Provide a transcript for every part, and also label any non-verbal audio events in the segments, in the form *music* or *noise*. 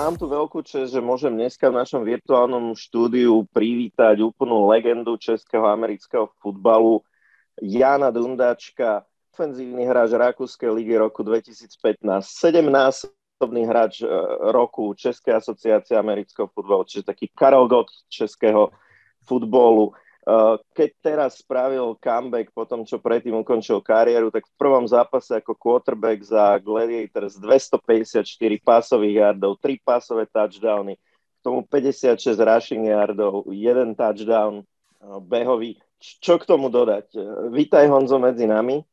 Mám tu veľkú čest, že môžem dneska v našom virtuálnom štúdiu privítať úplnú legendu českého amerického futbalu Jana Dundačka, ofenzívny hráč Rakúskej ligy roku 2015, 17 osobný hráč e, roku Českej asociácie amerického futbalu, čiže taký Karol Gott českého futbolu. Eh, keď teraz spravil comeback po tom, čo predtým ukončil kariéru, tak v prvom zápase ako quarterback za Gladiators 254 pásových yardov, 3 pásové touchdowny, k tomu 56 rushing yardov, jeden touchdown eh, behový. Čo k tomu dodať? Eh, vítaj Honzo medzi nami.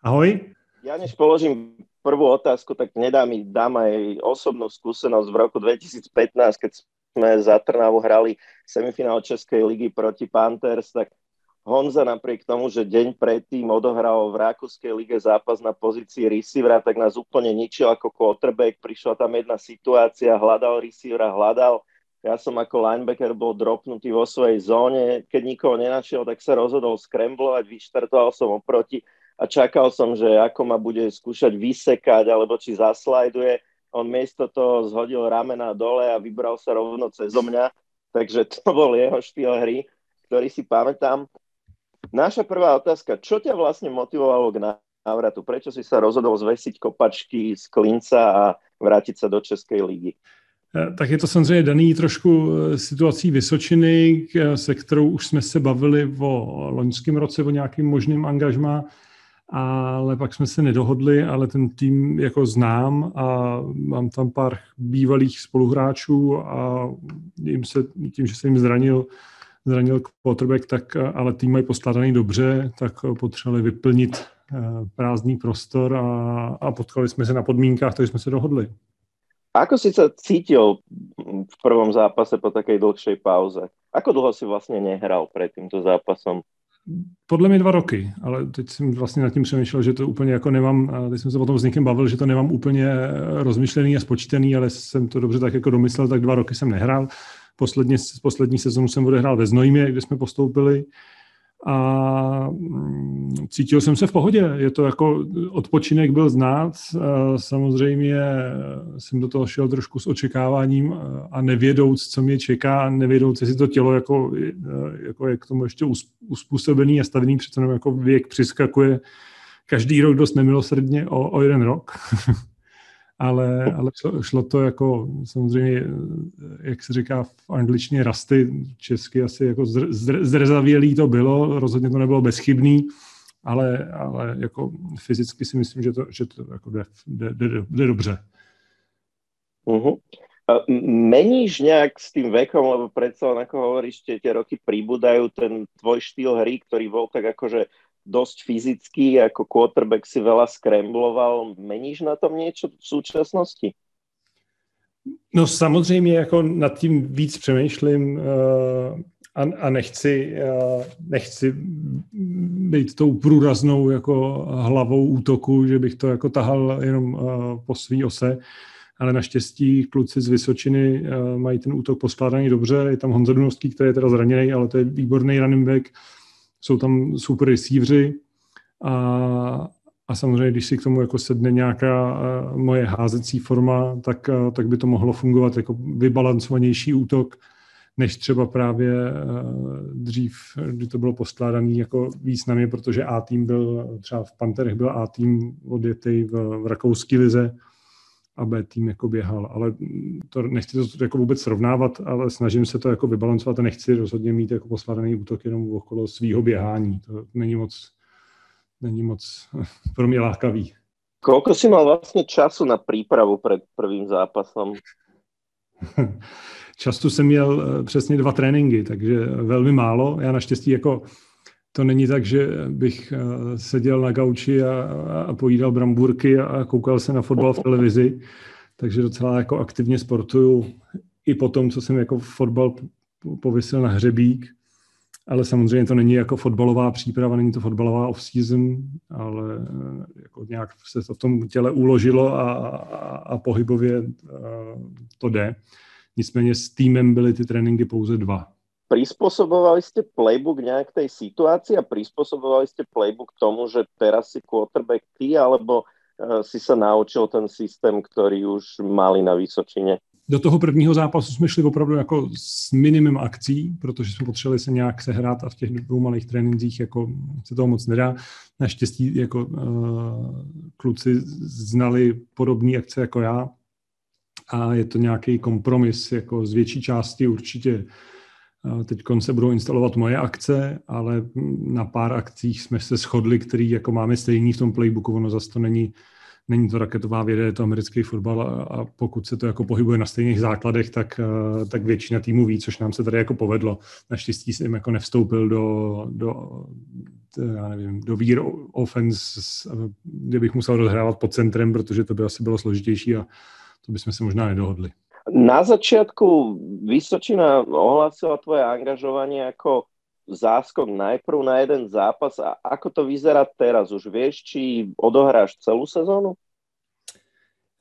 Ahoj. Ja než položím prvú otázku, tak nedá mi, dám aj osobnú skúsenosť v roku 2015, keď sme za Trnavu hrali semifinál Českej ligy proti Panthers, tak Honza napriek tomu, že deň predtým odohral v Rakúskej lige zápas na pozícii receivera, tak nás úplne ničil ako quarterback. Prišla tam jedna situácia, hľadal receivera, hľadal. Ja som ako linebacker bol dropnutý vo svojej zóne. Keď nikoho nenašiel, tak sa rozhodol skremblovať, vyštartoval som oproti a čakal som, že ako ma bude skúšať vysekať, alebo či zaslajduje on miesto toho zhodil ramena dole a vybral sa rovno cez mňa, takže to bol jeho štýl hry, ktorý si pamätám. Naša prvá otázka, čo ťa vlastne motivovalo k návratu? Prečo si sa rozhodol zvesiť kopačky z klinca a vrátiť sa do Českej ligy? Eh, tak je to samozřejmě daný trošku eh, situací Vysočiny, se kterou už jsme se bavili o loňském roce, o nějakým možným angažmá ale pak jsme se nedohodli, ale ten tým jako znám a mám tam pár bývalých spoluhráčů a jim se, tím, že se jim zranil, zranil quarterback, tak ale tým mají poskladaný dobře, tak potřebovali vyplnit eh, prázdný prostor a, a potkali jsme se na podmínkách, takže jsme se dohodli. Ako si sa cítil v prvom zápase po takej dlhšej pauze? Ako dlho si vlastne nehral pred týmto zápasom? Podle mě dva roky, ale teď jsem vlastně nad tím přemýšlel, že to úplně jako nemám, teď jsem se potom s někým bavil, že to nemám úplně rozmyšlený a spočítaný, ale jsem to dobře tak jako domyslel, tak dva roky jsem nehrál. Posledně, poslední sezonu jsem odehrál ve Znojmě, kde jsme postoupili a mm, cítil jsem se v pohodě. Je to jako odpočinek byl znát. Samozřejmě jsem do toho šel trošku s očekáváním a nevědouc, co mě čeká, nevědouc, jestli to tělo jako, jako je k tomu ještě uspůsobený a stavený, přece jako věk přiskakuje každý rok dost nemilosrdně o, o jeden rok. *laughs* ale, ale šlo, šlo to jako samozřejmě, jak se říká v angličtině rasty, česky asi jako zrezavělý to bylo, rozhodně to nebylo bezchybný, ale, ale jako fyzicky si myslím, že to, že to jako jde, jde, jde, jde dobře. Uh-huh. Meníš nejak s tým vekom, lebo predsa ako hovoríš, tie, tie roky pribúdajú, ten tvoj štýl hry, ktorý bol tak akože dosť fyzický, ako quarterback si veľa skrembloval. Meníš na tom niečo v současnosti? No samozřejmě jako nad tím víc přemýšlím uh, a, a nechci, uh, nechci být tou průraznou jako hlavou útoku, že bych to jako tahal jenom uh, po svý ose, ale naštěstí kluci z Vysočiny mají ten útok poskládaný dobře, je tam Honza Dunovský, který je teda zraněný, ale to je výborný running back, jsou tam super receiveři a, a samozřejmě, když si k tomu jako sedne nějaká moje házecí forma, tak, tak by to mohlo fungovat jako vybalancovanější útok, než třeba právě dřív, kdy to bylo poskládané jako víc na mě, protože A tým byl, třeba v Panterech byl A tým odjetý v, v rakouské lize, a B tým jako běhal, ale to nechci to jako vůbec srovnávat, ale snažím se to jako vybalancovat a nechci rozhodně mít jako posládaný útok jenom okolo svého běhání. To není moc, není moc *laughs* pro mě lákavý. Koľko si mal vlastně času na přípravu před prvým zápasem? *laughs* Času jsem měl eh, přesně dva tréninky, takže velmi málo. Já naštěstí jako to není tak, že bych eh, seděl na gauči a, a pojídal brambůrky a koukal se na fotbal v televizi, takže docela jako aktivně sportuju i po tom, co jsem jako fotbal povysil na hřebík, ale samozřejmě to není jako fotbalová příprava, není to fotbalová off-season, ale eh, jako nějak se to v tom těle uložilo a, a, a pohybově eh, to jde. Nicméně s týmem byly ty tréninky pouze dva prispôsobovali ste playbook nejak tej situácii a prispôsobovali ste playbook tomu, že teraz si quarterback ty, alebo uh, si sa naučil ten systém, ktorý už mali na Vysočine? do toho prvního zápasu jsme šli opravdu jako s minimem akcí, protože jsme potřebovali se nějak sehrát a v těch dvou malých trénincích jako se toho moc nedá. Naštěstí jako uh, kluci znali podobné akce jako já a je to nějaký kompromis jako z větší části určitě Teď se budou instalovat moje akce, ale na pár akcích jsme se shodli, který jako máme stejný v tom playbooku, ono zase to není, není to raketová věda, je to americký fotbal a, a pokud se to jako pohybuje na stejných základech, tak, tak většina týmů ví, což nám se tady jako povedlo. Naštěstí jsem jako nevstoupil do, do já nevím, do vír offense, kde bych musel rozhrávat pod centrem, protože to by asi bylo složitější a to bychom se možná nedohodli. Na začiatku Vysočina ohlásila tvoje angažovanie ako záskok najprv na jeden zápas a ako to vyzerá teraz? Už vieš, či odohráš celou sezónu?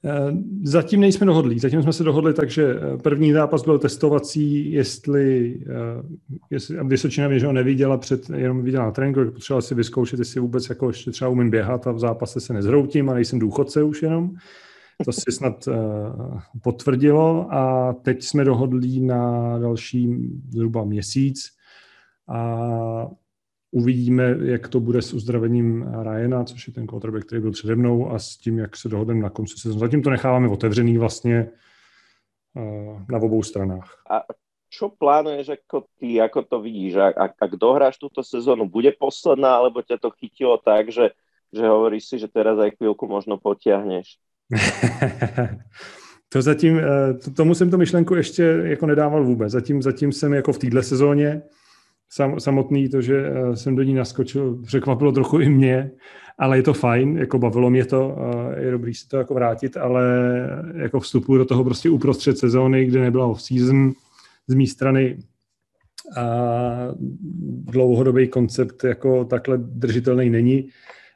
Eh, zatím nejsme dohodli. Zatím jsme se dohodli tak, že eh, první zápas byl testovací, jestli, eh, jestli Vysočina mě ho neviděla před, jenom viděla na tréninku, potřebovala si vyzkoušet, jestli vůbec jako ještě třeba umím běhat a v zápase se nezhroutím a nejsem důchodce už jenom. To si snad uh, potvrdilo a teď jsme dohodli na další zhruba měsíc a uvidíme, jak to bude s uzdravením Ryana, což je ten quarterback, který byl přede mnou a s tím, jak se dohodneme na konci sezóny. Zatím to necháváme otevřený vlastně uh, na obou stranách. A čo plánuješ jako ty, jako to vidíš? A, ak, ak dohráš tuto sezónu, bude posledná, alebo tě to chytilo tak, že, že hovoríš si, že teraz aj chvíľku možno potiahneš? To zatím, eh, tomu jsem to myšlenku ještě jako nedával vůbec. Zatím, zatím jsem jako v téhle sezóně sam, samotný, to, že eh, jsem do ní naskočil, překvapilo trochu i mě, ale je to fajn, jako bavilo mě to, je dobrý si to jako vrátit, ale jako vstupu do toho prostě uprostřed sezóny, kde nebyla off-season z mé strany a dlouhodobý koncept jako takhle držitelný není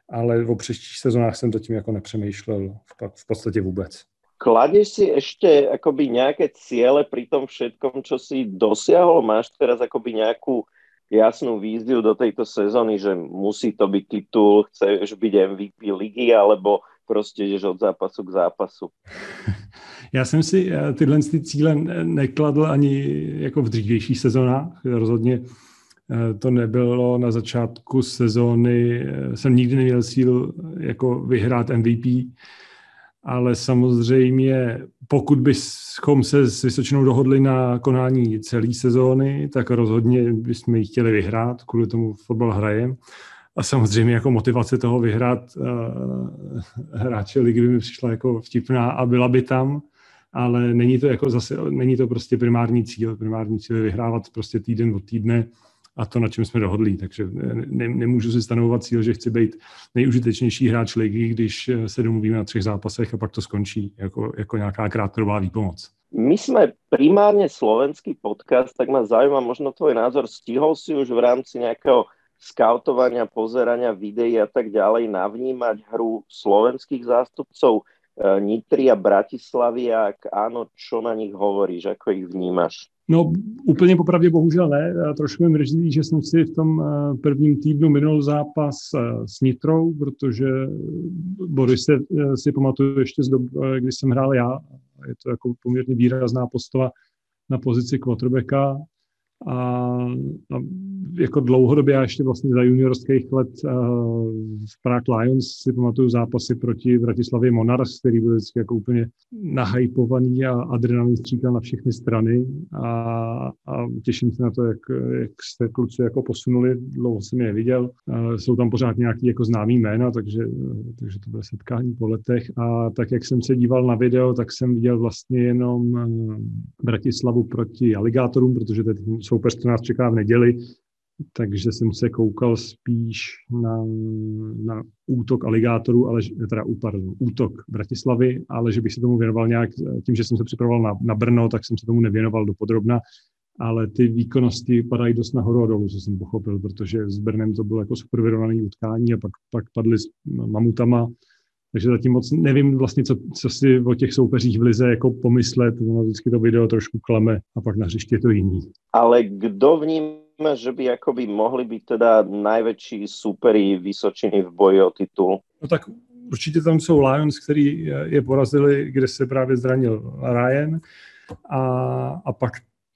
ale o příštích sezónách jsem tím jako nepřemýšlel v, v podstatě vůbec. Kladeš si ešte akoby nejaké ciele pri tom všetkom, čo si dosiahol? Máš teraz akoby nejakú jasnú víziu do tejto sezóny, že musí to byť titul, chceš byť MVP ligy, alebo prostě jdeš od zápasu k zápasu? *laughs* Já jsem si eh, tyhle ty cíle nekladl ani jako v dřívějších sezónách. Rozhodně to nebylo na začátku sezóny, eh, jsem nikdy neměl sílu jako vyhrát MVP, ale samozřejmě pokud bychom se s Vysočinou dohodli na konání celé sezóny, tak rozhodně bychom ji chtěli vyhrát, kvůli tomu fotbal hrajem. A samozřejmě jako motivace toho vyhrát uh, hráče ligy by mi přišla jako vtipná a byla by tam, ale není to jako zase, není to prostě primární cíl. Primární cíl je vyhrávat prostě týden od týdne a to, na čem jsme dohodli. Takže ne, nemůžu si stanovovat cíl, že chci být nejužitečnější hráč ligy, když se domluvíme na třech zápasech a pak to skončí jako, jako nějaká krátkodobá výpomoc. My jsme primárně slovenský podcast, tak ma zaujíma možno tvoj názor. Stihol si už v rámci nějakého skautovania, pozerania videí a tak ďalej navnímať hru slovenských zástupcov e, Nitry a Bratislavy a ak áno, čo na nich hovoríš, ako ich vnímaš? No úplně popravdě bohužel ne. Trošku mi mrzí, že jsem si v tom eh, prvním týdnu minul zápas eh, s Nitrou, protože Boris se, eh, si pamatuju ještě z dob, kdy jsem hrál já. Je to jako poměrně výrazná postava na pozici quarterbacka a, a jako dlouhodobě, já ještě vlastně za juniorských let uh, v Prague Lions si pamatuju zápasy proti Bratislavě Monars, který byl vždycky jako úplně nahypovaný a adrenalin stříkal na všechny strany. A, a těším se na to, jak, jak se kluci jako posunuli, dlouho jsem je neviděl. Uh, jsou tam pořád nějaký jako známý jména, takže, takže to bude setkání po letech. A tak, jak jsem se díval na video, tak jsem viděl vlastně jenom Bratislavu proti aligátorům, protože teď soupeř, co nás čeká v neděli, takže jsem se koukal spíš na, na útok aligátorů, ale teda pardon, útok Bratislavy, ale že bych se tomu věnoval nějak, tím, že jsem se připravoval na, na Brno, tak jsem se tomu nevěnoval do podrobna, ale ty výkonnosti padají dost nahoru a dolů, co jsem pochopil, protože s Brnem to bylo jako super vyrovnaný utkání a pak, pak padly s mamutama, takže zatím moc nevím vlastně, co, co si o těch soupeřích v Lize jako pomyslet. Ono vždycky to video trošku klame a pak na hřiště je to jiný. Ale kdo vníma, že by jakoby mohli být teda největší supery Vysočiny v boji o titul? No tak určitě tam jsou Lions, který je porazili, kde se právě zranil Ryan. A, a pak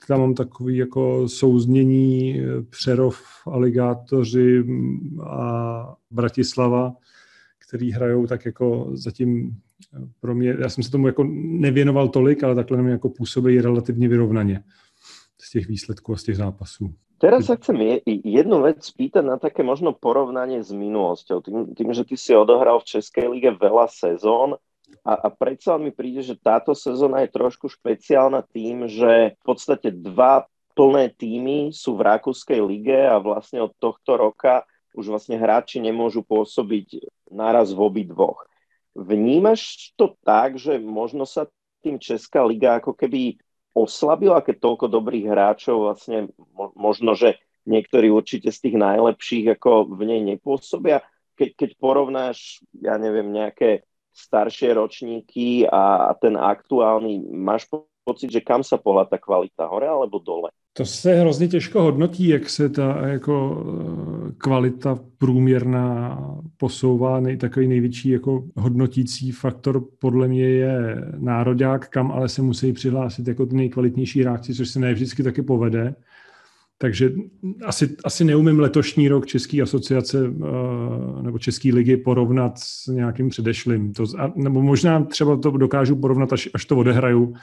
tam mám takový jako souznění Přerov, Aligátoři a Bratislava, který hrajou tak jako zatím pro mě, já jsem se tomu jako nevěnoval tolik, ale takhle mě jako působí relativně vyrovnaně z těch výsledků a z těch zápasů. Teraz sa chcem jednu vec spýtať na také možno porovnanie s minulosťou. Tým, tým že ty si odohral v Českej lige veľa sezón a, a predsa mi príde, že táto sezóna je trošku špeciálna tým, že v podstate dva plné týmy sú v Rakúskej lige a vlastne od tohto roka už vlastne hráči nemôžu pôsobiť naraz v obi dvoch. Vnímaš to tak, že možno sa tým Česká liga ako keby oslabila, keď toľko dobrých hráčov vlastne možno, že niektorí určite z tých najlepších ako v nej nepôsobia. Keď, keď porovnáš, ja neviem, nejaké staršie ročníky a, a ten aktuálny, máš pocit, že kam sa pohla ta kvalita, hore alebo dole? To se hrozně těžko hodnotí, jak se ta jako eh, kvalita průměrná posouvá. Nej, takový největší jako hodnotící faktor podle mě je národák, kam ale se musí přihlásit jako ty nejkvalitnější hráči, což se ne vždycky taky povede. Takže asi, asi neumím letošní rok České asociace eh, nebo České ligy porovnat s nějakým předešlým. To, nebo možná třeba to dokážu porovnat, až, až to odehraju,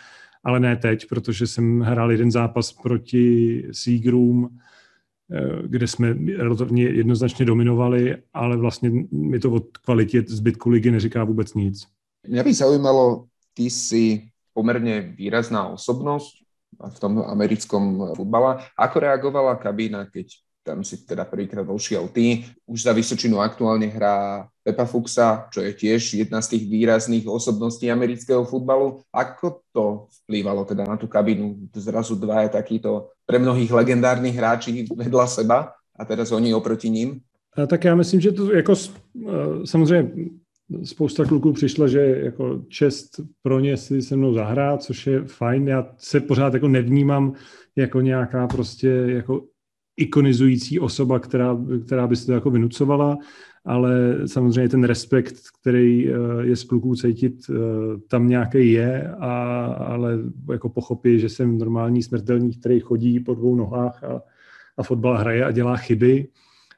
ale ne teď, protože jsem hrál jeden zápas proti Seagroom, eh, kde jsme relativně jednoznačně dominovali, ale vlastně mi to od kvalitě zbytku ligy neříká vůbec nic. Mě by zaujímalo, ty si poměrně výrazná osobnost v tom americkom futbale. Ako reagovala kabína, keď tam si teda prvýkrát vošiel ty. Už za Vysočinu aktuálne hrá Pepa Fuxa, čo je tiež jedna z tých výrazných osobností amerického futbalu. Ako to vplývalo teda na tú kabínu? Zrazu dva je takýto pre mnohých legendárnych hráči vedľa seba a teraz oni oproti ním? A tak já myslím, že to jako samozřejmě spousta kluků přišla, že jako čest pro ně si se mnou zahrát, což je fajn. Já se pořád jako nevnímám jako nějaká prostě jako ikonizující osoba, která, která by se to jako vynucovala, ale samozřejmě ten respekt, který eh, je z kluků cítit, eh, tam nějaký je, a, ale jako pochopí, že jsem normální smrtelník, který chodí po dvou nohách a, a fotbal hraje a dělá chyby,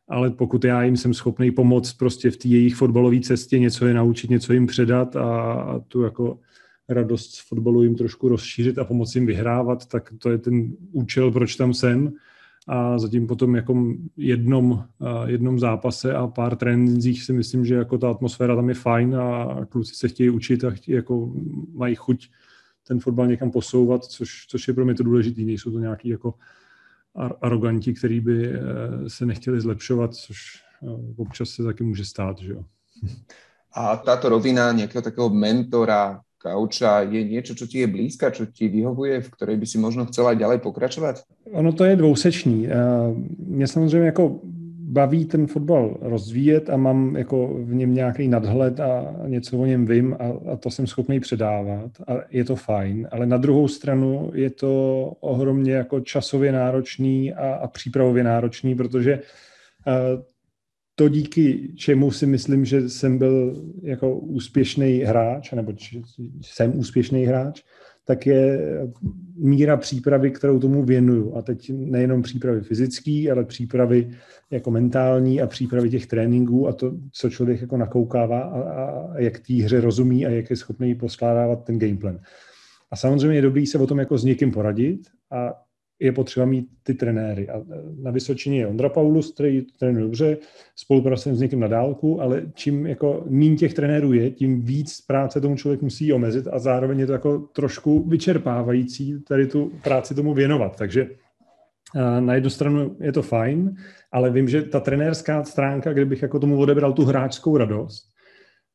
ale pokud já jim jsem schopný pomoct prostě v té jejich fotbalové cestě, něco je naučit, něco jim předat a, a tu jako radost z fotbalu jim trošku rozšířit a pomoci jim vyhrávat, tak to je ten účel, proč tam jsem a zatím potom jako jednom, jednom zápase a pár trénincích si myslím, že jako ta atmosféra tam je fajn a kluci se chtějí učit a chtějí, jako mají chuť ten fotbal někam posouvat, což, což je pro mě to důležité. Nejsou to nějaký jako aroganti, který by e, se nechtěli zlepšovat, což e, občas se taky může stát. Že jo. A táto rovina nejakého takého mentora, kauča je niečo, čo ti je blízka, čo ti vyhovuje, v ktorej by si možno chcela ďalej pokračovat? Ono to je dvouseční. Mě samozřejmě jako baví ten fotbal rozvíjet a mám jako v něm nějaký nadhled a něco o něm vím a, a to jsem schopný předávat a je to fajn, ale na druhou stranu je to ohromně jako časově náročný a, a přípravově náročný, protože to díky čemu si myslím, že jsem byl jako úspěšný hráč, nebo jsem úspěšný hráč, tak je míra přípravy, kterou tomu věnuju. A teď nejenom přípravy fyzické, ale přípravy jako mentální a přípravy těch tréninků a to, co člověk jako nakoukává a, a jak té hře rozumí a jak je schopný poskládávat ten gameplan. A samozřejmě je dobrý se o tom jako s někým poradit a je potřeba mít ty trenéry. A na Vysočině je Ondra Paulus, který trénuje dobře, spolupracujeme s někým na dálku, ale čím jako mín těch trenérů je, tím víc práce tomu člověk musí omezit a zároveň je to jako trošku vyčerpávající tady tu práci tomu věnovat. Takže na jednu stranu je to fajn, ale vím, že ta trenérská stránka, kdybych jako tomu odebral tu hráčskou radost,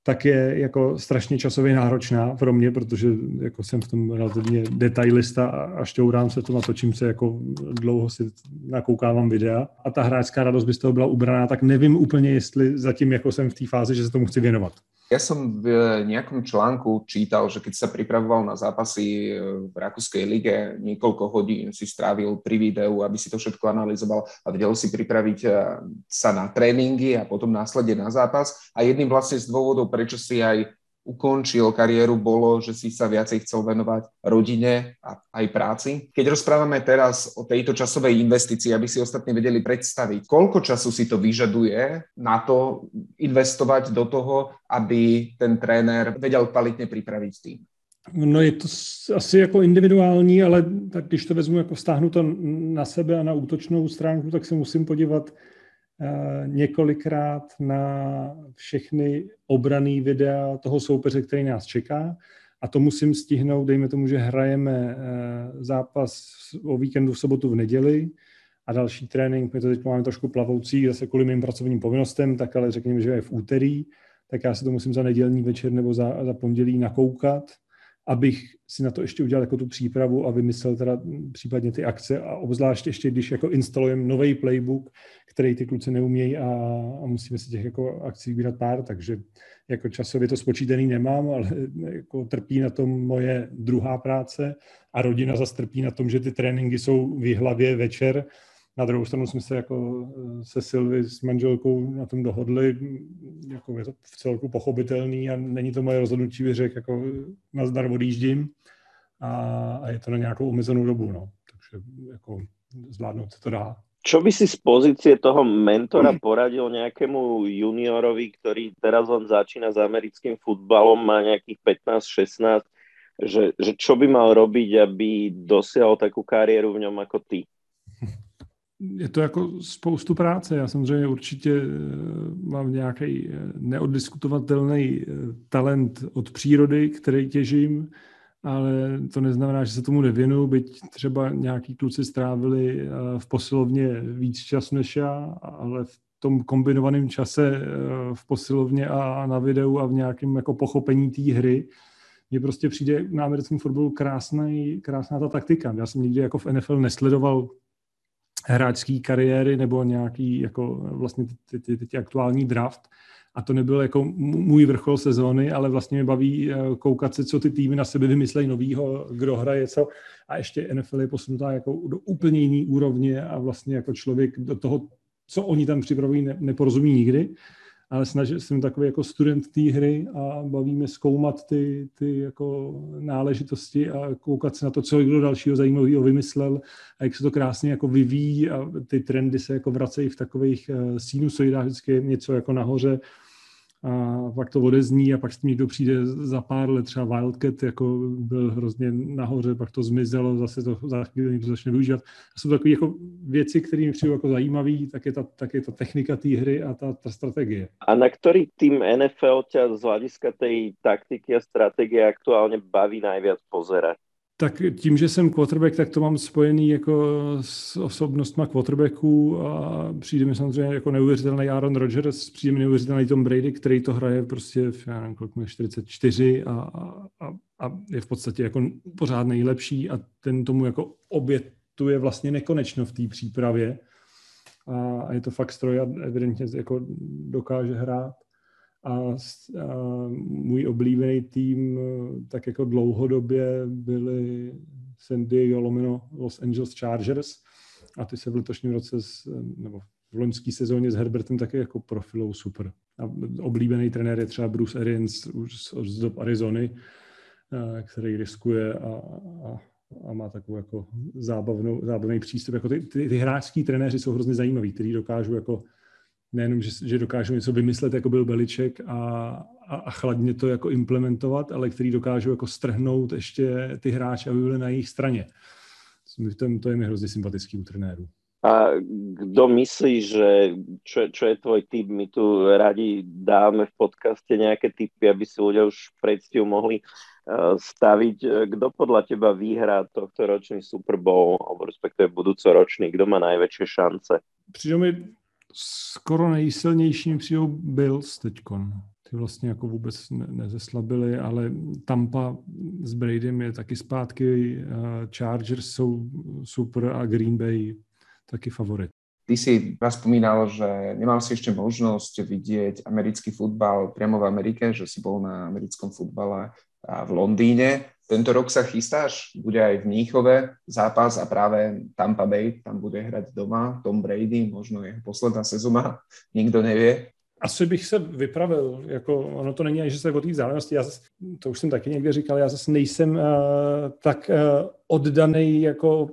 tak je jako strašně časově náročná pro mě, protože jako jsem v tom relativně detailista a šťourám se to, natočím se, jako dlouho si nakoukávám videa a ta hráčská radost by z toho byla ubraná, tak nevím úplně, jestli zatím jako jsem v té fázi, že se tomu chci věnovat. Ja som v nejakom článku čítal, že keď sa pripravoval na zápasy v Rakúskej lige, niekoľko hodín si strávil pri videu, aby si to všetko analyzoval a vedel si pripraviť eh, sa na tréningy a potom následne na zápas. A jedným vlastne z dôvodov, prečo si aj ukončil kariéru, bolo, že si sa viacej chcel venovať rodine a aj práci. Keď rozprávame teraz o tejto časovej investícii, aby si ostatní vedeli predstaviť, koľko času si to vyžaduje na to investovať do toho, aby ten tréner vedel kvalitně připravit tým? No je to asi jako individuální, ale tak když to vezmu jako vztáhnu to na sebe a na útočnou stránku, tak se musím podívat několikrát na všechny obraný videa toho soupeře, který nás čeká. A to musím stihnout, dejme tomu, že hrajeme uh, zápas o víkendu v sobotu v neděli a další trénink, my to teď máme trošku plavoucí, zase kvůli mým pracovním povinnostem, tak ale řekněme, že je v úterý, tak já si to musím za nedělní večer nebo za, za pondělí nakoukat abych si na to ještě udělal jako tu přípravu a vymyslel teda případně ty akce. A obzvlášť ještě, když jako instalujeme nový playbook, který ty kluci neumějí a, a musíme si těch jako akcí vybírat pár, takže jako časově to spočítaný nemám, ale jako trpí na tom moje druhá práce a rodina zase trpí na tom, že ty tréninky jsou v hlavě večer na druhou stranu jsme se jako eh, se Silvy s manželkou na tom dohodli, jako je to v celku pochopitelný a není to moje rozhodnutí, bych řekl, jako nazdar odjíždím a, a je to na nějakou omezenou dobu, no. Takže jako zvládnout se to dá. Čo by si z pozície toho mentora poradil nejakému juniorovi, ktorý teraz len začína s americkým futbalom, má nejakých 15-16, že, že čo by mal robiť, aby dosiahol takú kariéru v ňom ako ty? Je to jako spoustu práce. Já samozřejmě určitě eh, mám nějaký eh, neoddiskutovatelný eh, talent od přírody, který těžím, ale to neznamená, že se tomu nevěnu, byť třeba nějaký kluci strávili v posilovně víc čas než já, ale v tom kombinovaném čase v posilovně a na videu a v nějakém jako pochopení té hry mně prostě přijde na americkém fotbalu krásná ta taktika. Já jsem nikdy jako v NFL nesledoval hráčské kariéry nebo nějaký jako vlastně teď, teď aktuální draft. A to nebyl jako můj vrchol sezóny, ale vlastně mě baví eh, koukat se, co ty týmy na sebe vymyslejí novýho, kdo hraje co. A ještě NFL je posunutá jako do úplně jiný úrovně a vlastně jako člověk do toho, co oni tam připravují, ne, neporozumí nikdy ale snažil jsem takový jako student té hry a bavíme zkoumat ty, ty jako náležitosti a koukat se na to, co kdo dalšího zajímavého vymyslel a jak se to krásně jako vyvíjí a ty trendy se jako vracejí v takových eh, sinusoidách, vždycky něco jako nahoře a pak to odezní a pak s tím někdo přijde za pár let, třeba Wildcat jako byl hrozně nahoře, pak to zmizelo, zase to za chvíli někdo začne využívat. A jsou takové jako věci, které mi přijdou jako zajímavé, tak je ta, tak je ta technika té hry a ta, ta strategie. A na který tým NFL tě z hlediska té taktiky a strategie aktuálně baví nejvíc pozerať? Tak tím, že jsem quarterback, tak to mám spojený jako s osobnostma quarterbacků a přijde mi samozřejmě jako neuvěřitelný Aaron Rodgers, přijde mi neuvěřitelný Tom Brady, který to hraje prostě, v, já nevím, kolik mu je 44 a, a, a je v podstatě jako pořád nejlepší a ten tomu jako obětuje vlastně nekonečno v té přípravě. A, a je to fakt stroj a evidentně jako dokáže hrát a, a můj oblíbený tým tak jako dlouhodobě byli San Diego lomeno Los Angeles Chargers a ty se v letošním roce, nebo v loňské sezóně s Herbertem taky jako profilou super. A oblíbený trenér je třeba Bruce Arians už z dob Arizony, který riskuje a, a, a má takovou jako zábavnou, zábavný přístup. Jako ty, ty, ty hráčský trenéři jsou hrozně zajímaví, který dokážou jako nejenom, že, že dokážou něco vymyslet, jako byl Beliček a, a, a chladně to jako implementovat, ale který dokážou jako strhnout ještě ty hráče, aby byli na jejich straně. To, to je mi hrozně sympatický u trenérů. A kdo myslí, že čo, čo je tvoj typ? My tu radi dáme v podcaste nejaké typy, aby si ľudia už predstavu mohli uh, staviť. Kdo podľa teba vyhrá tohto ročný Super Bowl, alebo respektíve budúcoročný? Kdo má najväčšie šance? Přijde mi skoro nejsilnějším přijdou Bills teďkon. Ty vlastně jako vůbec ne, nezeslabili, ale Tampa s Bradym je taky zpátky, Chargers jsou super a Green Bay taky favorit. Ty si raz spomínal, že nemal si ešte možnosť vidieť americký futbal priamo v Amerike, že si bol na americkom futbale v Londýne. Tento rok sa chystáš, bude aj v Mníchove zápas a práve Tampa Bay tam bude hrať doma, Tom Brady, možno jeho posledná sezóna, *laughs* nikto nevie. asi bych se vypravil, jako ono to není, že se o té vzdálenosti, já zase, to už jsem taky někde říkal, já zase nejsem uh, tak uh, oddaný jako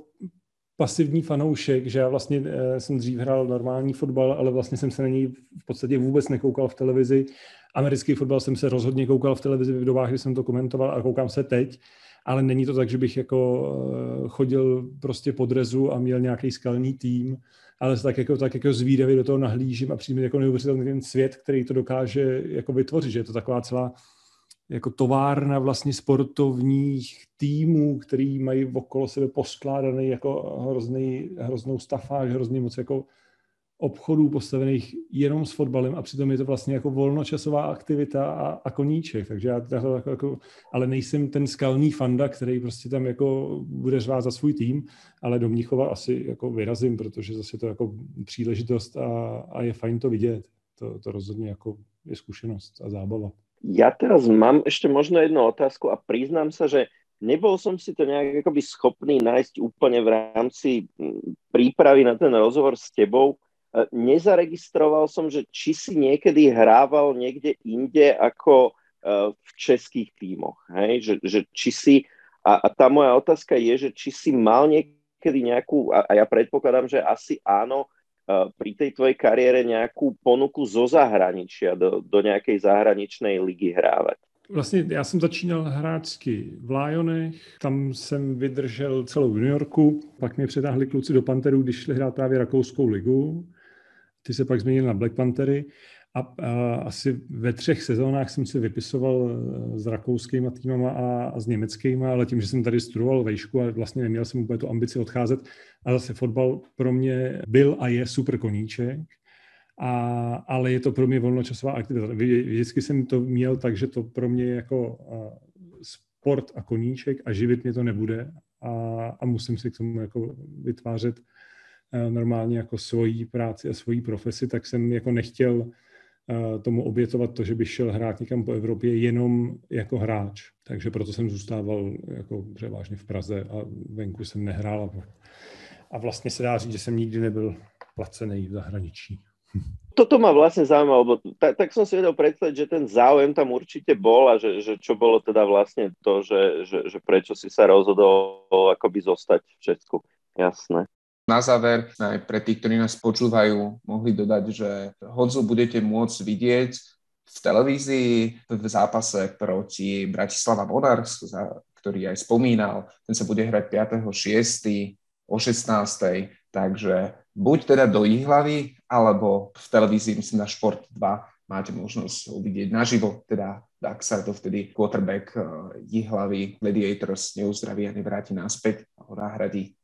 pasivní fanoušek, že já vlastně uh, jsem dřív hrál normální fotbal, ale vlastně jsem se na něj v podstatě vůbec nekoukal v televizi. Americký fotbal jsem se rozhodně koukal v televizi v dobách, kdy jsem to komentoval a koukám se teď, ale není to tak, že bych jako uh, chodil prostě pod rezu a měl nějaký skalný tým ale tak jako, tak jako zvídavě do toho nahlížím a přijím jako neuvěřitelný ten svět, který to dokáže jako vytvořit, že je to taková celá jako továrna vlastně sportovních týmů, který mají okolo sebe poskládaný jako hrozný, hroznou stafáž, hrozný moc jako obchodů postavených jenom s fotbalem a přitom je to vlastně jako volnočasová aktivita a, a koníček, takže já to jako, jako, ale nejsem ten skalný fanda, který prostě tam jako bude řvát za svůj tým, ale do Mnichova asi jako vyrazím, protože zase to jako příležitost a, a je fajn to vidět. To, to rozhodně jako je zkušenost a zábava. Ja teraz mám ešte možno jednu otázku a priznám sa, že nebol som si to nejak akoby schopný nájsť úplne v rámci prípravy na ten rozhovor s tebou, nezaregistroval som, že či si niekedy hrával niekde inde ako e, v českých tímoch. Hej? Že, že či si, a, a tá moja otázka je, že či si mal niekedy nejakú, a, a ja predpokladám, že asi áno, e, pri tej tvojej kariére nejakú ponuku zo zahraničia, do, do nejakej zahraničnej ligy hrávať. Vlastně já jsem začínal hráčsky v Lionech, tam jsem vydržel celou New Yorku, pak mě přetáhli kluci do Panterů, když šli hrát právě rakouskou ligu ty se pak změnil na Black Panthery a, a asi ve třech sezónách jsem si vypisoval eh, s rakouskýma týmama a, a s německýma, ale tím, že jsem tady studoval vejšku a vlastně neměl jsem úplně tu ambici odcházet a zase fotbal pro mě byl a je super koníček, a, ale je to pro mě volnočasová aktivita. Vždycky jsem to měl tak, že to pro mě je jako sport a koníček a živit mě to nebude a, a musím si k tomu jako vytvářet Eh, normálně jako svoji práci a svoji profesi, tak jsem jako nechtěl eh, tomu obětovat to, že bych šel hrát někam po Evropě jenom jako hráč. Takže proto jsem zůstával jako převážně v Praze a venku jsem nehrál. A vlastně se dá říct, že jsem nikdy nebyl placený v zahraničí. Toto ma vlastne zaujíma, lebo tak, tak som si vedel predstaviť, že ten záujem tam určite bol a že, že čo bolo teda vlastne to, že, že, že prečo si sa rozhodol akoby zostať v Česku. Jasné. Na záver, aj pre tých, ktorí nás počúvajú, mohli dodať, že Hodzu budete môcť vidieť v televízii v zápase proti Bratislava Monarchs, ktorý aj spomínal. Ten sa bude hrať 5.6. o 16. Takže buď teda do Jihlavy, alebo v televízii, myslím na Šport 2, máte možnosť uvidieť naživo, teda ak sa to vtedy quarterback Jihlavy Gladiators neuzdraví a nevráti naspäť a ho nahradí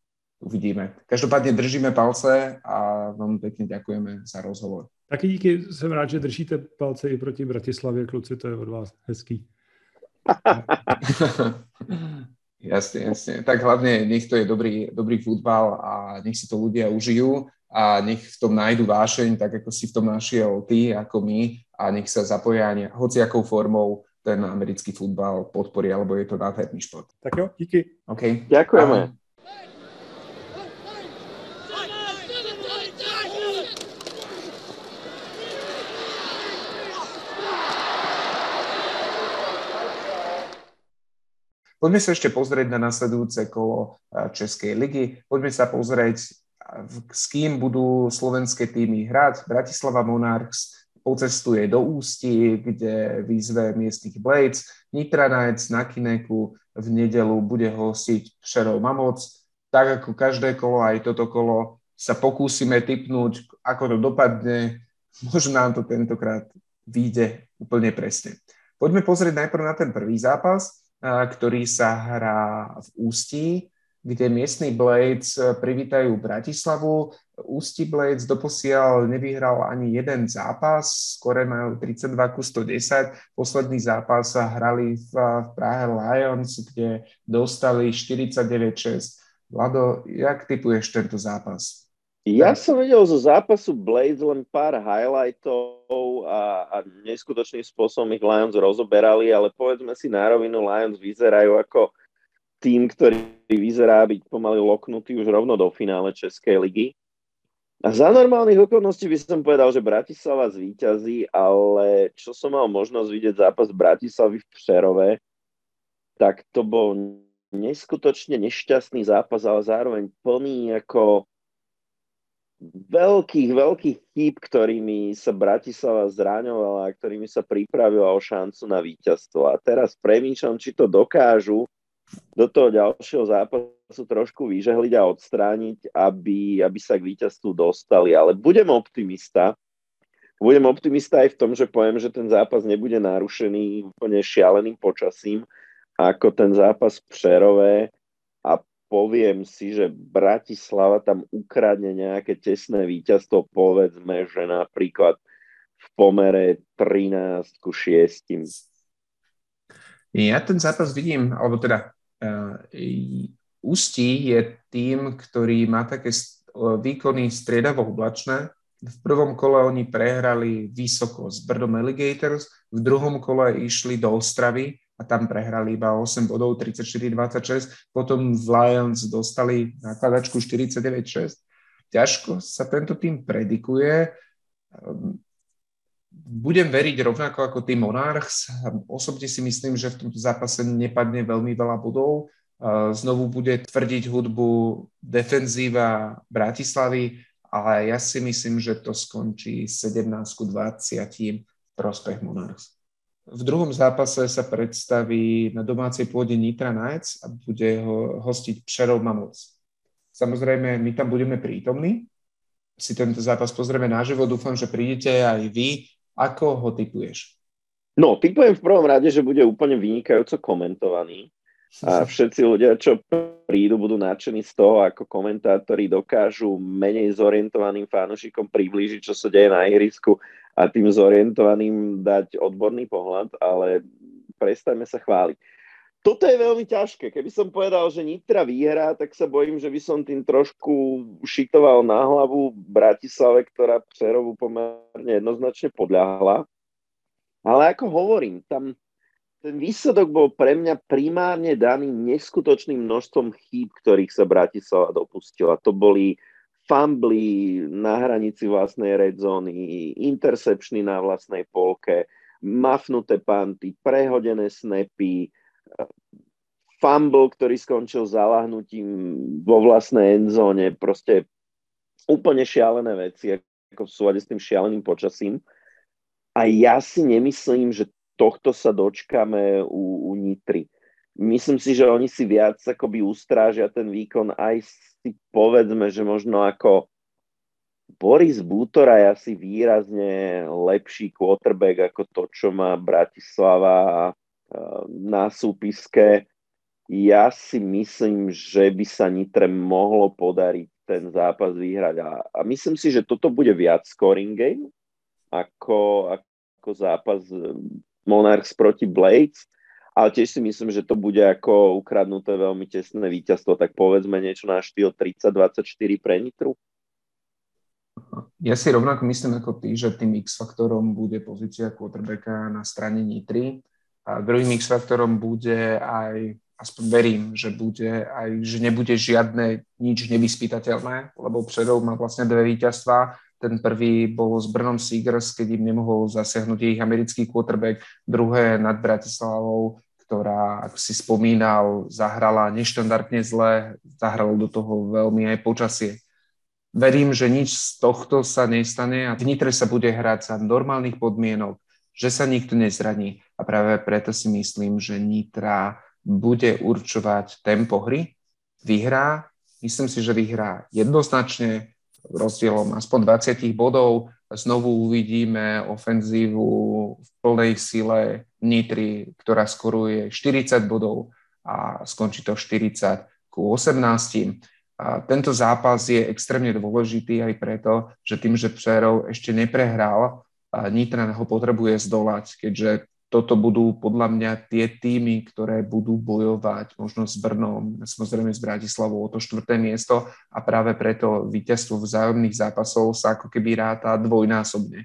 uvidíme. Každopádně držíme palce a vám pěkně děkujeme za rozhovor. Taky díky, jsem rád, že držíte palce i proti Bratislavě, kluci, to je od vás hezký. *laughs* jasně, jasně. Tak hlavně nech to je dobrý, dobrý futbal a nech si to ľudia užijú a nech v tom najdu vášeň, tak ako si v tom našiel ty, ako my a nech sa zapoja hociakou formou ten americký futbal podporí, alebo je to nádherný šport. Tak jo, díky. Okay. Ďakujeme. Ahoj. Poďme sa ešte pozrieť na nasledujúce kolo eh, Českej ligy. Poďme sa pozrieť, s kým budú slovenské týmy hrať. Bratislava Monarchs pocestuje do Ústí, kde vyzve miestnych Blades. Nitra Knights na Kineku v nedelu bude hostiť Přerov Mamoc. Tak ako každé kolo, aj toto kolo sa pokúsime typnúť, ako to dopadne. Možno nám to tentokrát vyjde úplne presne. Poďme pozrieť najprv na ten prvý zápas ktorý sa hrá v Ústí, kde miestni Blades e, privítajú Bratislavu. Ústí Blades doposiaľ nevyhral ani jeden zápas, skore majú 32 ku 110. Posledný zápas sa hrali v, v Prahe Lions, kde dostali 49-6. Vlado, jak typuješ tento zápas? Ja som videl zo zápasu Blades len pár highlightov a, a neskutočným spôsobom ich Lions rozoberali, ale povedzme si na rovinu, Lions vyzerajú ako tým, ktorý vyzerá byť pomaly loknutý už rovno do finále Českej ligy. A za normálnych okolností by som povedal, že Bratislava zvíťazí, ale čo som mal možnosť vidieť zápas Bratislavy v Přerove, tak to bol neskutočne nešťastný zápas, ale zároveň plný ako veľkých, veľkých chýb, ktorými sa Bratislava zraňovala a ktorými sa pripravila o šancu na víťazstvo. A teraz premýšľam, či to dokážu do toho ďalšieho zápasu trošku vyžehliť a odstrániť, aby, aby sa k víťazstvu dostali. Ale budem optimista. Budem optimista aj v tom, že poviem, že ten zápas nebude narušený úplne šialeným počasím, ako ten zápas v Přerové poviem si, že Bratislava tam ukradne nejaké tesné víťazstvo, povedzme, že napríklad v pomere 13 ku 6. Ja ten zápas vidím, alebo teda uh, Ústí je tým, ktorý má také výkony striedavo oblačné. V prvom kole oni prehrali vysoko s Brdom Alligators, v druhom kole išli do Ostravy a tam prehrali iba 8 bodov, 34-26. Potom v Lions dostali nakladačku 49-6. Ťažko sa tento tým predikuje budem veriť rovnako ako tým Monarchs. Osobne si myslím, že v tomto zápase nepadne veľmi veľa bodov. Znovu bude tvrdiť hudbu defenzíva Bratislavy, ale ja si myslím, že to skončí 17-20 v prospech Monarchs. V druhom zápase sa predstaví na domácej pôde Nitra Knights a bude ho hostiť Přerov Mammoths. Samozrejme, my tam budeme prítomní, si tento zápas pozrieme naživo. Dúfam, že prídete aj vy. Ako ho typuješ? No, typujem v prvom rade, že bude úplne vynikajúco komentovaný. A všetci ľudia, čo prídu, budú nadšení z toho, ako komentátori dokážu menej zorientovaným fanúšikom priblížiť, čo sa deje na ihrisku a tým zorientovaným dať odborný pohľad, ale prestajme sa chváliť. Toto je veľmi ťažké. Keby som povedal, že Nitra vyhrá, tak sa bojím, že by som tým trošku šitoval na hlavu Bratislave, ktorá Přerovu pomerne jednoznačne podľahla. Ale ako hovorím, tam ten výsledok bol pre mňa primárne daný neskutočným množstvom chýb, ktorých sa Bratislava dopustila. To boli fumbly na hranici vlastnej red zóny, intercepčný na vlastnej polke, mafnuté panty, prehodené snapy, fumble, ktorý skončil zalahnutím vo vlastnej endzóne, proste úplne šialené veci, ako v súlade s tým šialeným počasím. A ja si nemyslím, že tohto sa dočkame u, u Nitry. Myslím si, že oni si viac akoby ustrážia ten výkon aj si povedzme, že možno ako Boris Bútora je asi výrazne lepší quarterback ako to, čo má Bratislava na súpiske. Ja si myslím, že by sa Nitre mohlo podariť ten zápas vyhrať. A, a myslím si, že toto bude viac scoring game ako, ako zápas Monarchs proti Blades. Ale tiež si myslím, že to bude ako ukradnuté veľmi tesné víťazstvo, tak povedzme niečo na štýl 30-24 pre Nitru. Ja si rovnako myslím ako ty, že tým X-faktorom bude pozícia quarterbacka na strane Nitry a druhým X-faktorom bude aj, aspoň verím, že bude aj, že nebude žiadne nič nevyspytateľné, lebo Předov má vlastne dve víťazstva. Ten prvý bol s Brnom Seegers, keď im nemohol zasiahnuť ich americký quarterback, druhé nad Bratislavou, ktorá, ako si spomínal, zahrala neštandardne zle, zahralo do toho veľmi aj počasie. Verím, že nič z tohto sa nestane a v Nitre sa bude hrať za normálnych podmienok, že sa nikto nezraní. A práve preto si myslím, že Nitra bude určovať tempo hry, vyhrá, myslím si, že vyhrá jednoznačne rozdielom aspoň 20 bodov. Znovu uvidíme ofenzívu v plnej sile Nitry, ktorá skoruje 40 bodov a skončí to 40 ku 18. A tento zápas je extrémne dôležitý aj preto, že tým, že Přerov ešte neprehral, Nitran ho potrebuje zdolať, keďže toto budú podľa mňa tie týmy, ktoré budú bojovať možno s Brnom, samozrejme s Bratislavou o to štvrté miesto a práve preto víťazstvo vzájomných zápasov sa ako keby ráta dvojnásobne.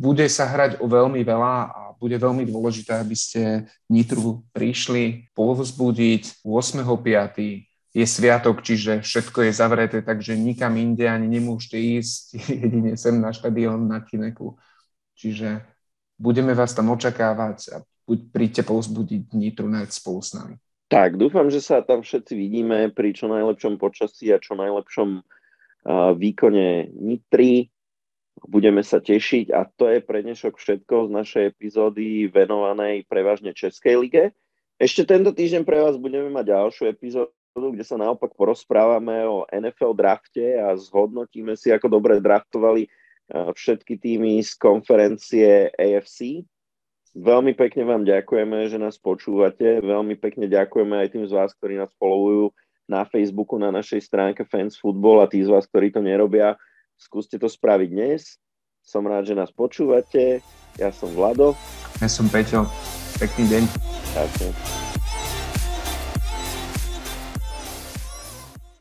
Bude sa hrať o veľmi veľa a bude veľmi dôležité, aby ste Nitru prišli povzbudiť 8.5. je sviatok, čiže všetko je zavreté, takže nikam inde ani nemôžete ísť, *laughs* jedine sem na štadión na Kineku. Čiže budeme vás tam očakávať a príďte povzbudiť Nitrunec spolu s nami. Tak, dúfam, že sa tam všetci vidíme pri čo najlepšom počasí a čo najlepšom výkone Nitry. Budeme sa tešiť a to je pre dnešok všetko z našej epizódy venovanej prevažne Českej lige. Ešte tento týždeň pre vás budeme mať ďalšiu epizódu kde sa naopak porozprávame o NFL drafte a zhodnotíme si, ako dobre draftovali všetky týmy z konferencie AFC. Veľmi pekne vám ďakujeme, že nás počúvate. Veľmi pekne ďakujeme aj tým z vás, ktorí nás followujú na Facebooku, na našej stránke Fans Football a tí z vás, ktorí to nerobia, skúste to spraviť dnes. Som rád, že nás počúvate. Ja som Vlado. Ja som Peťo. Pekný deň. Ďakujem.